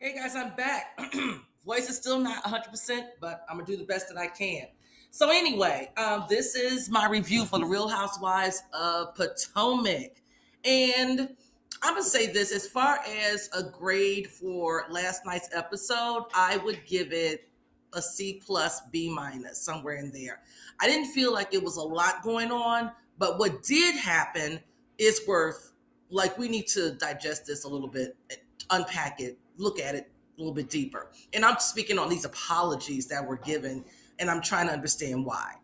Hey guys, I'm back. Voice is still not 100%, but I'm gonna do the best that I can. So, anyway, um, this is my review for the Real Housewives of Potomac. And I'm gonna say this as far as a grade for last night's episode, I would give it a C plus, B minus, somewhere in there. I didn't feel like it was a lot going on, but what did happen is worth, like, we need to digest this a little bit, unpack it, look at it a little bit deeper. And I'm speaking on these apologies that were given, and I'm trying to understand why.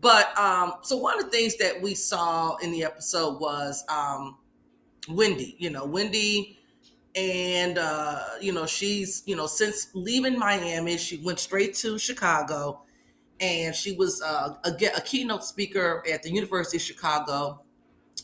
But um, so one of the things that we saw in the episode was um, Wendy. You know, Wendy, and uh, you know, she's you know since leaving Miami, she went straight to Chicago, and she was uh, a, a keynote speaker at the University of Chicago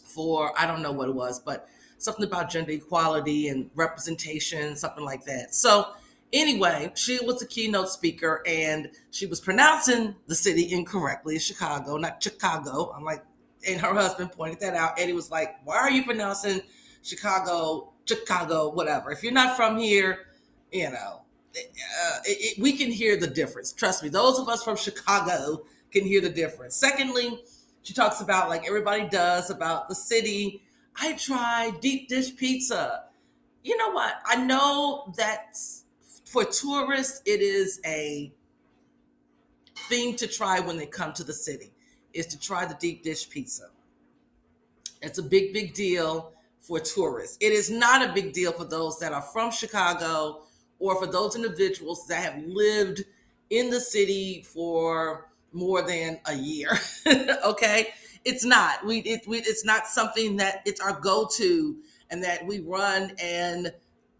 for I don't know what it was, but something about gender equality and representation, something like that. So, anyway, she was a keynote speaker and she was pronouncing the city incorrectly, Chicago, not Chicago. I'm like, and her husband pointed that out. Eddie was like, Why are you pronouncing Chicago, Chicago, whatever? If you're not from here, you know, uh, it, it, we can hear the difference. Trust me, those of us from Chicago can hear the difference. Secondly, she talks about, like everybody does, about the city I tried deep dish pizza. You know what? I know that for tourists, it is a thing to try when they come to the city, is to try the deep dish pizza. It's a big, big deal for tourists. It is not a big deal for those that are from Chicago or for those individuals that have lived in the city for more than a year. okay it's not. We, it, we it's not something that it's our go-to and that we run and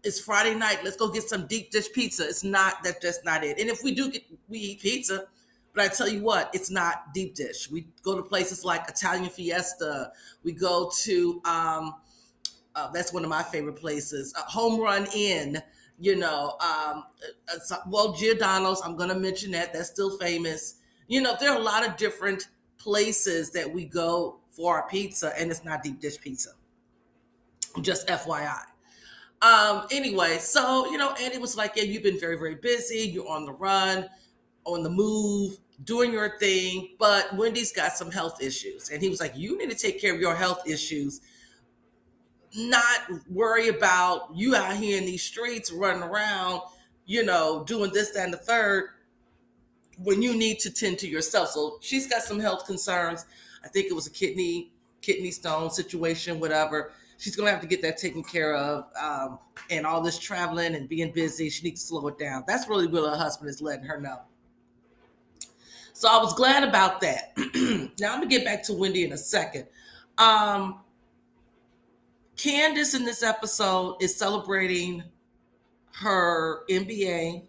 it's Friday night. Let's go get some deep dish pizza. It's not that. That's not it. And if we do get, we eat pizza. But I tell you what, it's not deep dish. We go to places like Italian Fiesta. We go to um, uh, that's one of my favorite places. Uh, Home Run Inn. You know, um, uh, well Giordano's. I'm to mention that. That's still famous. You know, there are a lot of different places that we go for our pizza and it's not deep dish pizza. Just FYI. Um, anyway, so you know, Andy was like, Yeah, you've been very, very busy, you're on the run, on the move, doing your thing, but Wendy's got some health issues. And he was like, You need to take care of your health issues, not worry about you out here in these streets running around, you know, doing this, that, and the third when you need to tend to yourself. So she's got some health concerns. I think it was a kidney kidney stone situation, whatever. She's gonna have to get that taken care of. Um, and all this traveling and being busy, she needs to slow it down. That's really what her husband is letting her know. So I was glad about that. now I'm gonna get back to Wendy in a second. Um, Candace in this episode is celebrating her MBA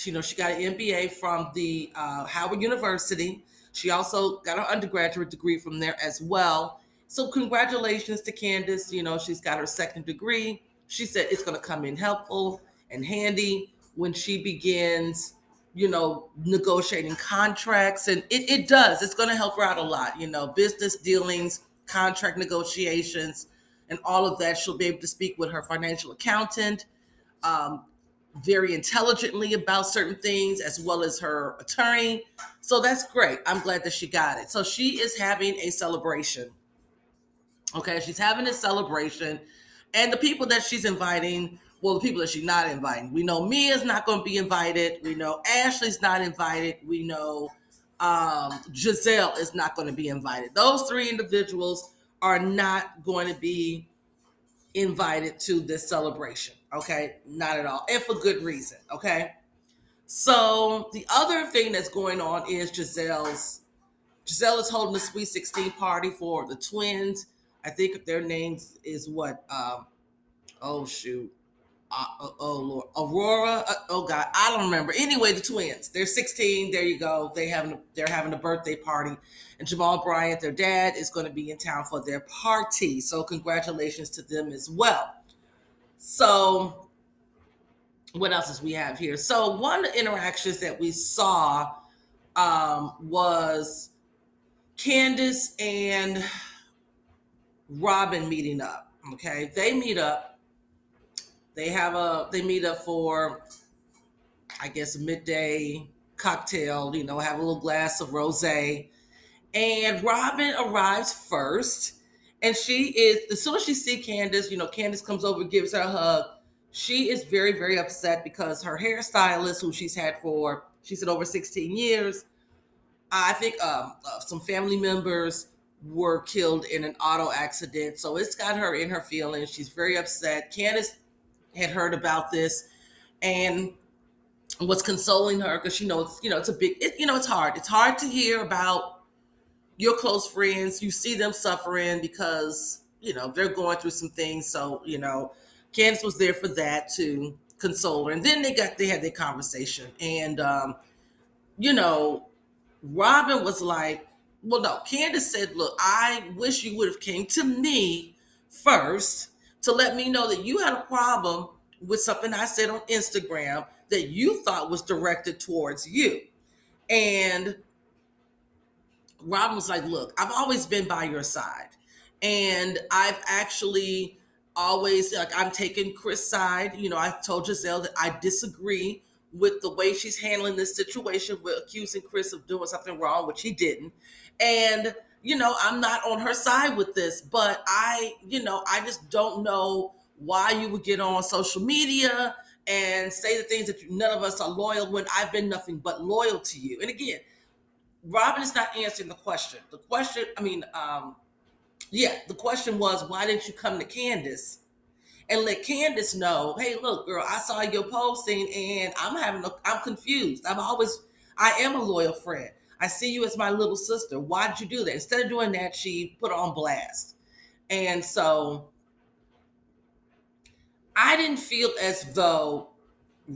she, you know, she got an MBA from the uh, Howard University. She also got her undergraduate degree from there as well. So congratulations to Candace. You know, she's got her second degree. She said it's going to come in helpful and handy when she begins, you know, negotiating contracts. And it, it does. It's going to help her out a lot. You know, business dealings, contract negotiations, and all of that. She'll be able to speak with her financial accountant. Um, very intelligently about certain things as well as her attorney. So that's great. I'm glad that she got it. So she is having a celebration. Okay, she's having a celebration. And the people that she's inviting, well, the people that she's not inviting, we know Mia's not going to be invited. We know Ashley's not invited. We know um, Gizelle is not going to be invited. Those three individuals are not going to be invited to this celebration. Okay, not at all, and for good reason. Okay, so the other thing that's going on is Gizelle's. Gizelle is holding a Sweet 16 party for the twins. I think their names is what? Um, oh shoot, uh, oh, oh Lord, Aurora. Uh, oh God, I don't remember. Anyway, the twins. They're 16. There you go. They having a, they're having a birthday party, and Jamal Bryant, their dad, is going to be in town for their party. So congratulations to them as well. So what else does we have here? So one of the interactions that we saw um, was Candace and Robin meeting up. Okay, they meet up They have a they meet up for, I guess, midday cocktail. You know, have a little glass of rosé, and Robin arrives first, and she is as soon as she see Candace, you know, Candace comes over, gives her a hug. She is very very upset because her hairstylist, who she's had for she said over 16 years, I think um, uh, some family members were killed in an auto accident. So it's got her in her feelings. She's very upset. Candace had heard about this and was consoling her because she knows, you know, it's a big, it, you know, it's hard. It's hard to hear about your close friends. You see them suffering because, you know, they're going through some things. So, you know, Candace was there for that to console her. And then they got, they had their conversation. And, um, you know, Robin was like, well, no, Candace said, look, I wish you would have came to me first to let me know that you had a problem with something I said on Instagram that you thought was directed towards you. And Robin was like, look, I've always been by your side. And I've actually always like I'm taking Chris' side. You know, I told Gizelle that I disagree with the way she's handling this situation with accusing Chris of doing something wrong, which he didn't. And, you know, I'm not on her side with this, but I, you know, I just don't know why you would get on social media and say the things that you, none of us are loyal when I've been nothing but loyal to you. And again, Robin is not answering the question. The question, I mean, um, yeah, the question was, why didn't you come to Candace and let Candace know, hey, look, girl, I saw your posting and I'm having a, I'm confused. I'm always, I am a loyal friend. I see you as my little sister. Why did you do that? Instead of doing that, she put on blast. And so I didn't feel as though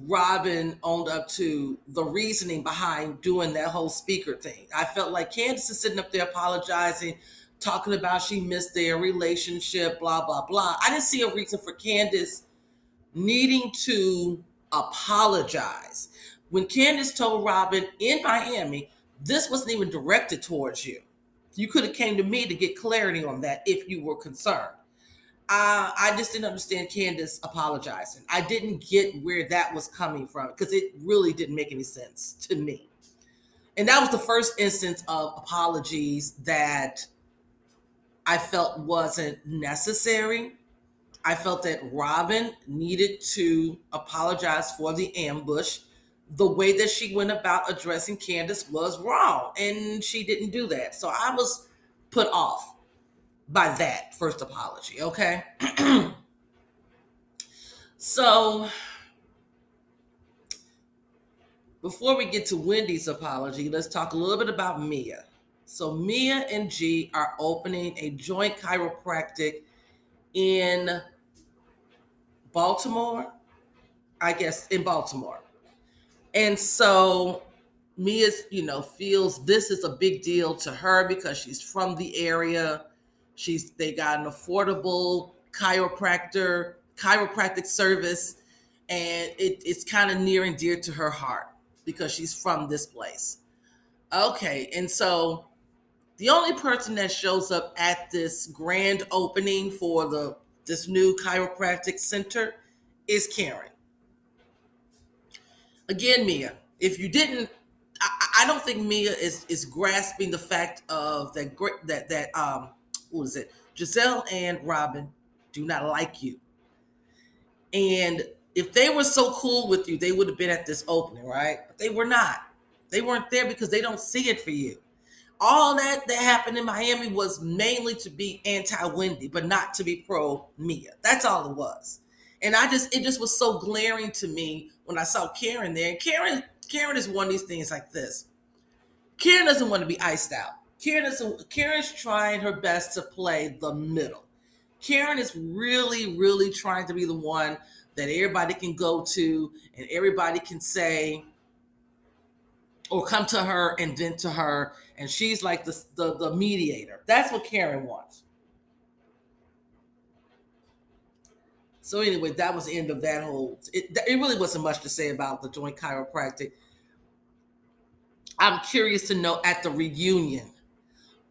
Robin owned up to the reasoning behind doing that whole speaker thing. I felt like Candace is sitting up there apologizing talking about she missed their relationship, blah, blah, blah. I didn't see a reason for Candace needing to apologize. When Candace told Robin in Miami, this wasn't even directed towards you. You could have came to me to get clarity on that if you were concerned. Uh, I just didn't understand Candace apologizing. I didn't get where that was coming from because it really didn't make any sense to me. And that was the first instance of apologies that I felt wasn't necessary. I felt that Robin needed to apologize for the ambush. The way that she went about addressing Candace was wrong, and she didn't do that. So I was put off by that first apology, okay? so before we get to Wendy's apology, let's talk a little bit about Mia. So Mia and G are opening a joint chiropractic in Baltimore. I guess in Baltimore. And so Mia's, you know, feels this is a big deal to her because she's from the area. She's they got an affordable chiropractor, chiropractic service, and it, it's kind of near and dear to her heart because she's from this place. Okay, and so the only person that shows up at this grand opening for the this new chiropractic center is Karen. Again, Mia, if you didn't, I, I don't think Mia is is grasping the fact of that that that um what is it? Gizelle and Robin do not like you. And if they were so cool with you, they would have been at this opening, right? But they were not. They weren't there because they don't see it for you all that that happened in Miami was mainly to be anti Wendy, but not to be pro Mia. That's all it was. And I just it just was so glaring to me when I saw Karen there. Karen Karen is one of these things like this. Karen doesn't want to be iced out. Karen is Karen's trying her best to play the middle. Karen is really, really trying to be the one that everybody can go to and everybody can say, or come to her and vent to her. And she's like the, the, the mediator. That's what karen wants. So anyway that was the end of that whole it, it really wasn't much to say about the joint chiropractic. I'm curious to know at the reunion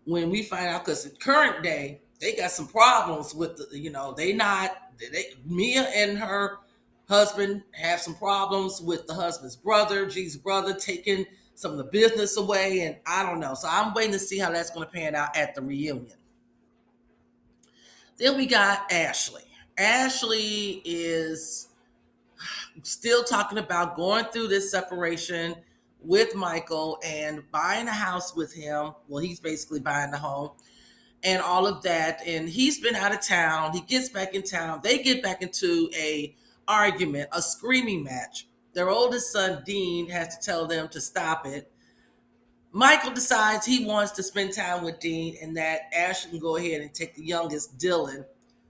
when we find out because current day they got some problems with the you know they not they mia and her husband have some problems with the husband's brother, G's brother, taking some of the business away, and I don't know. So I'm waiting to see how that's going to pan out at the reunion. Then we got Ashley. Ashley is still talking about going through this separation with Michael and buying a house with him. Well, he's basically buying the home and all of that. And he's been out of town. He gets back in town. They get back into a argument, a screaming match. Their oldest son, Dean, has to tell them to stop it. Michael decides he wants to spend time with Dean and that Ash can go ahead and take the youngest, Dylan,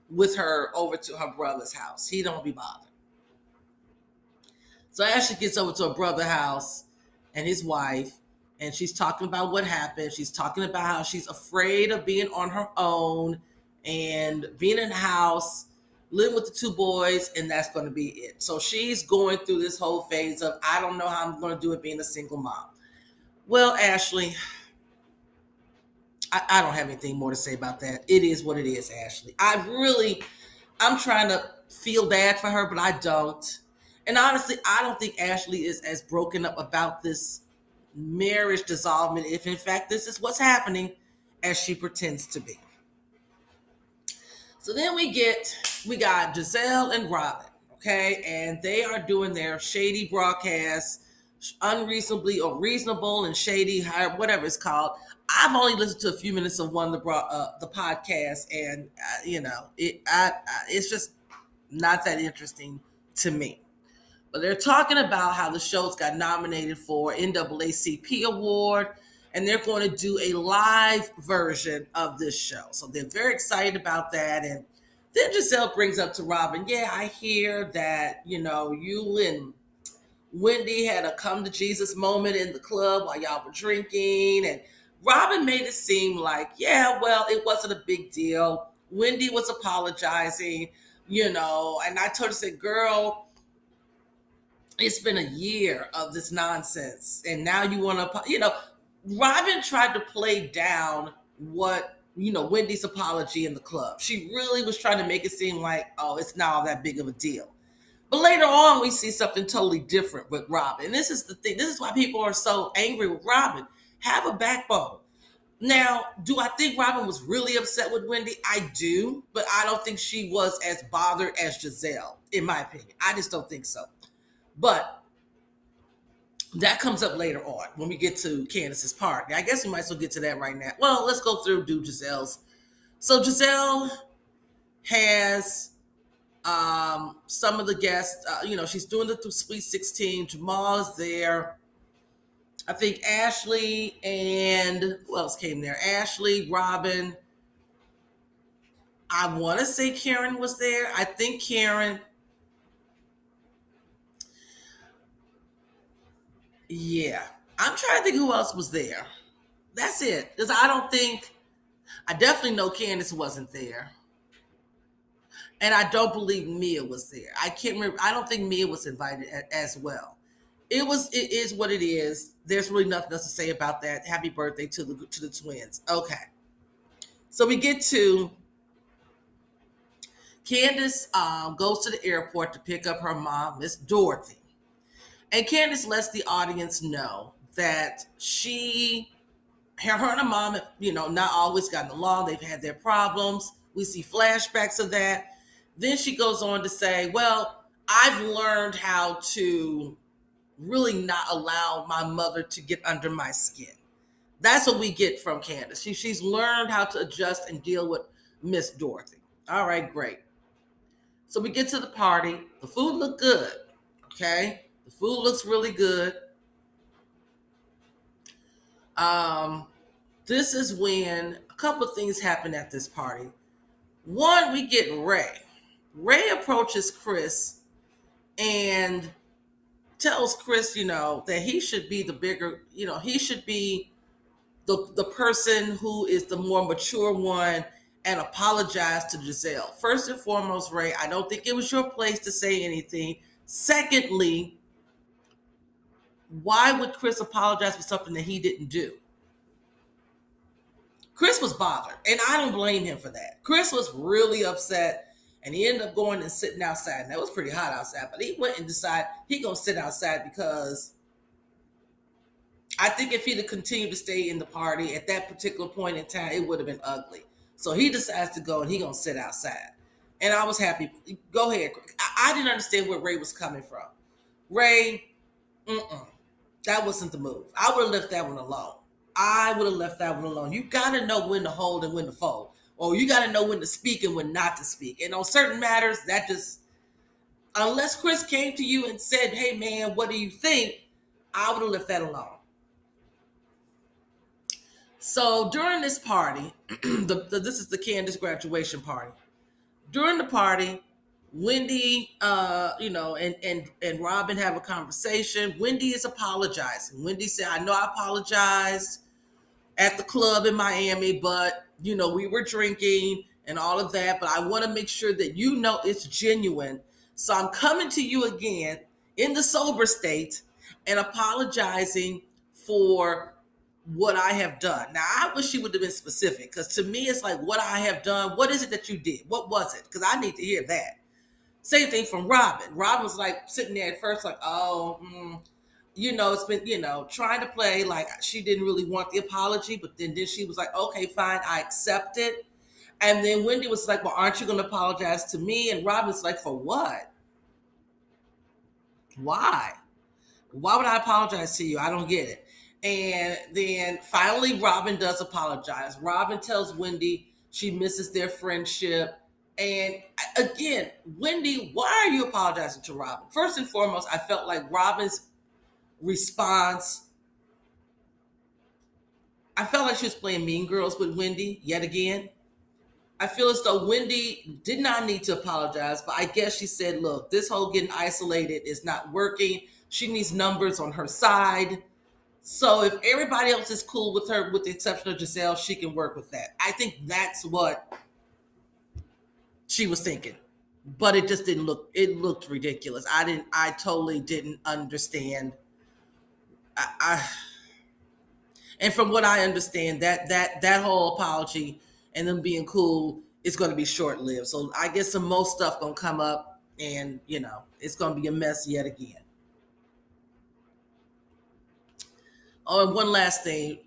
with her over to her brother's house. He don't be bothered. So Ashley gets over to her brother's house and his wife, and she's talking about what happened. She's talking about how she's afraid of being on her own and being in the house, living with the two boys, and that's going to be it. So she's going through this whole phase of I don't know how I'm going to do it being a single mom. Well, Ashley, I, I don't have anything more to say about that. It is what it is, Ashley. I really, I'm trying to feel bad for her, but I don't. And honestly, I don't think Ashley is as broken up about this marriage dissolvement, if in fact this is what's happening, as she pretends to be. So then we get, we got Gizelle and Robin, okay? And they are doing their shady broadcast, unreasonably or reasonable and shady, whatever it's called. I've only listened to a few minutes of one of the uh, the podcast, and uh, you know, it I, I, it's just not that interesting to me. But they're talking about how the show's got nominated for NAACP award, and they're going to do a live version of this show. So they're very excited about that. And then Gizelle brings up to Robin, yeah, I hear that, you know, you and Wendy had a come to Jesus moment in the club while y'all were drinking. And Robin made it seem like, yeah, well, it wasn't a big deal. Wendy was apologizing, you know, and I told her, said, girl, it's been a year of this nonsense and now you want to you know robin tried to play down what you know wendy's apology in the club. She really was trying to make it seem like oh it's not all that big of a deal. But later on we see something totally different with robin. And this is the thing this is why people are so angry with robin. Have a backbone. Now do i think robin was really upset with wendy? I do but i don't think she was as bothered as gizelle in my opinion. I just don't think so but that comes up later on when we get to Candace's part. I guess we might as well get to that right now. Well, let's go through do Gizelle's. So Gizelle has um, some of the guests. Uh, you know, she's doing the Sweet 16. Jamal is there. I think Ashley and who else came there? Ashley, Robin. I want to say Karen was there. I think Karen. Yeah. I'm trying to think who else was there. That's it. Because I don't think, I definitely know Candace wasn't there. And I don't believe Mia was there. I can't remember. I don't think Mia was invited as well. It was. It is what it is. There's really nothing else to say about that. Happy birthday to the to the twins. Okay. So we get to Candace um, goes to the airport to pick up her mom, Miss Dorothy. And Candace lets the audience know that she, her, her and her mom, you know, not always gotten along. They've had their problems. We see flashbacks of that. Then she goes on to say, Well, I've learned how to really not allow my mother to get under my skin. That's what we get from Candace. She, she's learned how to adjust and deal with Miss Dorothy. All right, great. So we get to the party. The food looked good. Okay. The food looks really good. Um, this is when a couple things happen at this party. One, we get Ray. Ray approaches Chris and tells Chris, you know, that he should be the bigger, you know, he should be the the person who is the more mature one and apologize to Gizelle. First and foremost, Ray, I don't think it was your place to say anything. Secondly, why would Chris apologize for something that he didn't do? Chris was bothered, and I don't blame him for that. Chris was really upset, and he ended up going and sitting outside. And that was pretty hot outside, but he went and decided he gonna sit outside because I think if he'd have continued to stay in the party at that particular point in time, it would have been ugly. So he decides to go and he gonna sit outside. And I was happy. Go ahead. I, I didn't understand where Ray was coming from. Ray, that wasn't the move. I would have left that one alone. I would have left that one alone. You got to know when to hold and when to fold, or you got to know when to speak and when not to speak. And on certain matters, that just, unless Chris came to you and said, "Hey, man, what do you think?" I would have left that alone. So during this party, the, the, this is the Candace graduation party. During the party, Wendy, uh, you know, and and and Robin have a conversation. Wendy is apologizing. Wendy said, "I know I apologized at the club in Miami, but you know, we were drinking and all of that, but I want to make sure that you know it's genuine. So I'm coming to you again in the sober state and apologizing for what I have done. Now, I wish she would have been specific because to me, it's like what I have done. What is it that you did? What was it? Because I need to hear that. Same thing from Robin. Robin was like sitting there at first, like, oh, mm, you know, it's been, you know, trying to play like she didn't really want the apology, but then, then she was like, okay, fine, I accept it. And then Wendy was like, well, aren't you going to apologize to me? And Robin's like, for what? Why? Why would I apologize to you? I don't get it. And then finally, Robin does apologize. Robin tells Wendy she misses their friendship. And again, Wendy, why are you apologizing to Robin? First and foremost, I felt like Robin's response. I felt like she was playing Mean Girls with Wendy yet again. I feel as though Wendy did not need to apologize, but I guess she said, look, this whole getting isolated is not working. She needs numbers on her side. So if everybody else is cool with her, with the exception of Gizelle, she can work with that. I think that's what she was thinking. But it just didn't look it looked ridiculous. I didn't I totally didn't understand I, I and from what I understand, that that that whole apology and them being cool is going to be short lived. So I guess some most stuff gonna come up, and you know it's gonna be a mess yet again. Oh, and one last thing,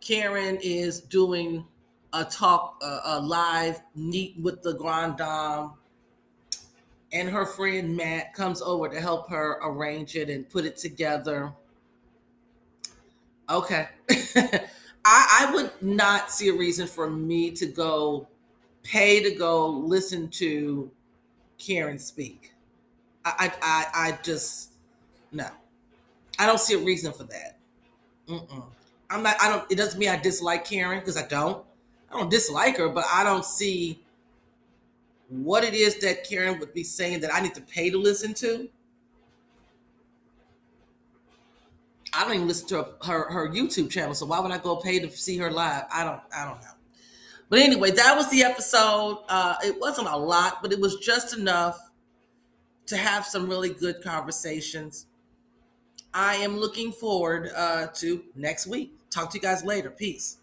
Karen is doing a talk, uh, a live meet with the Grand Dame, and her friend Matt comes over to help her arrange it and put it together. Okay. I, I would not see a reason for me to go pay to go listen to Karen speak. I, I, I, just, no. I don't see a reason for that. Mm-mm. I'm not, I don't, it doesn't mean I dislike Karen because I don't. I don't dislike her, but I don't see what it is that Karen would be saying that I need to pay to listen to. I don't even listen to her, her YouTube channel, so why would I go pay to see her live? I don't I don't know. But anyway, that was the episode. Uh, it wasn't a lot, but it was just enough to have some really good conversations. I am looking forward uh, to next week. Talk to you guys later. Peace.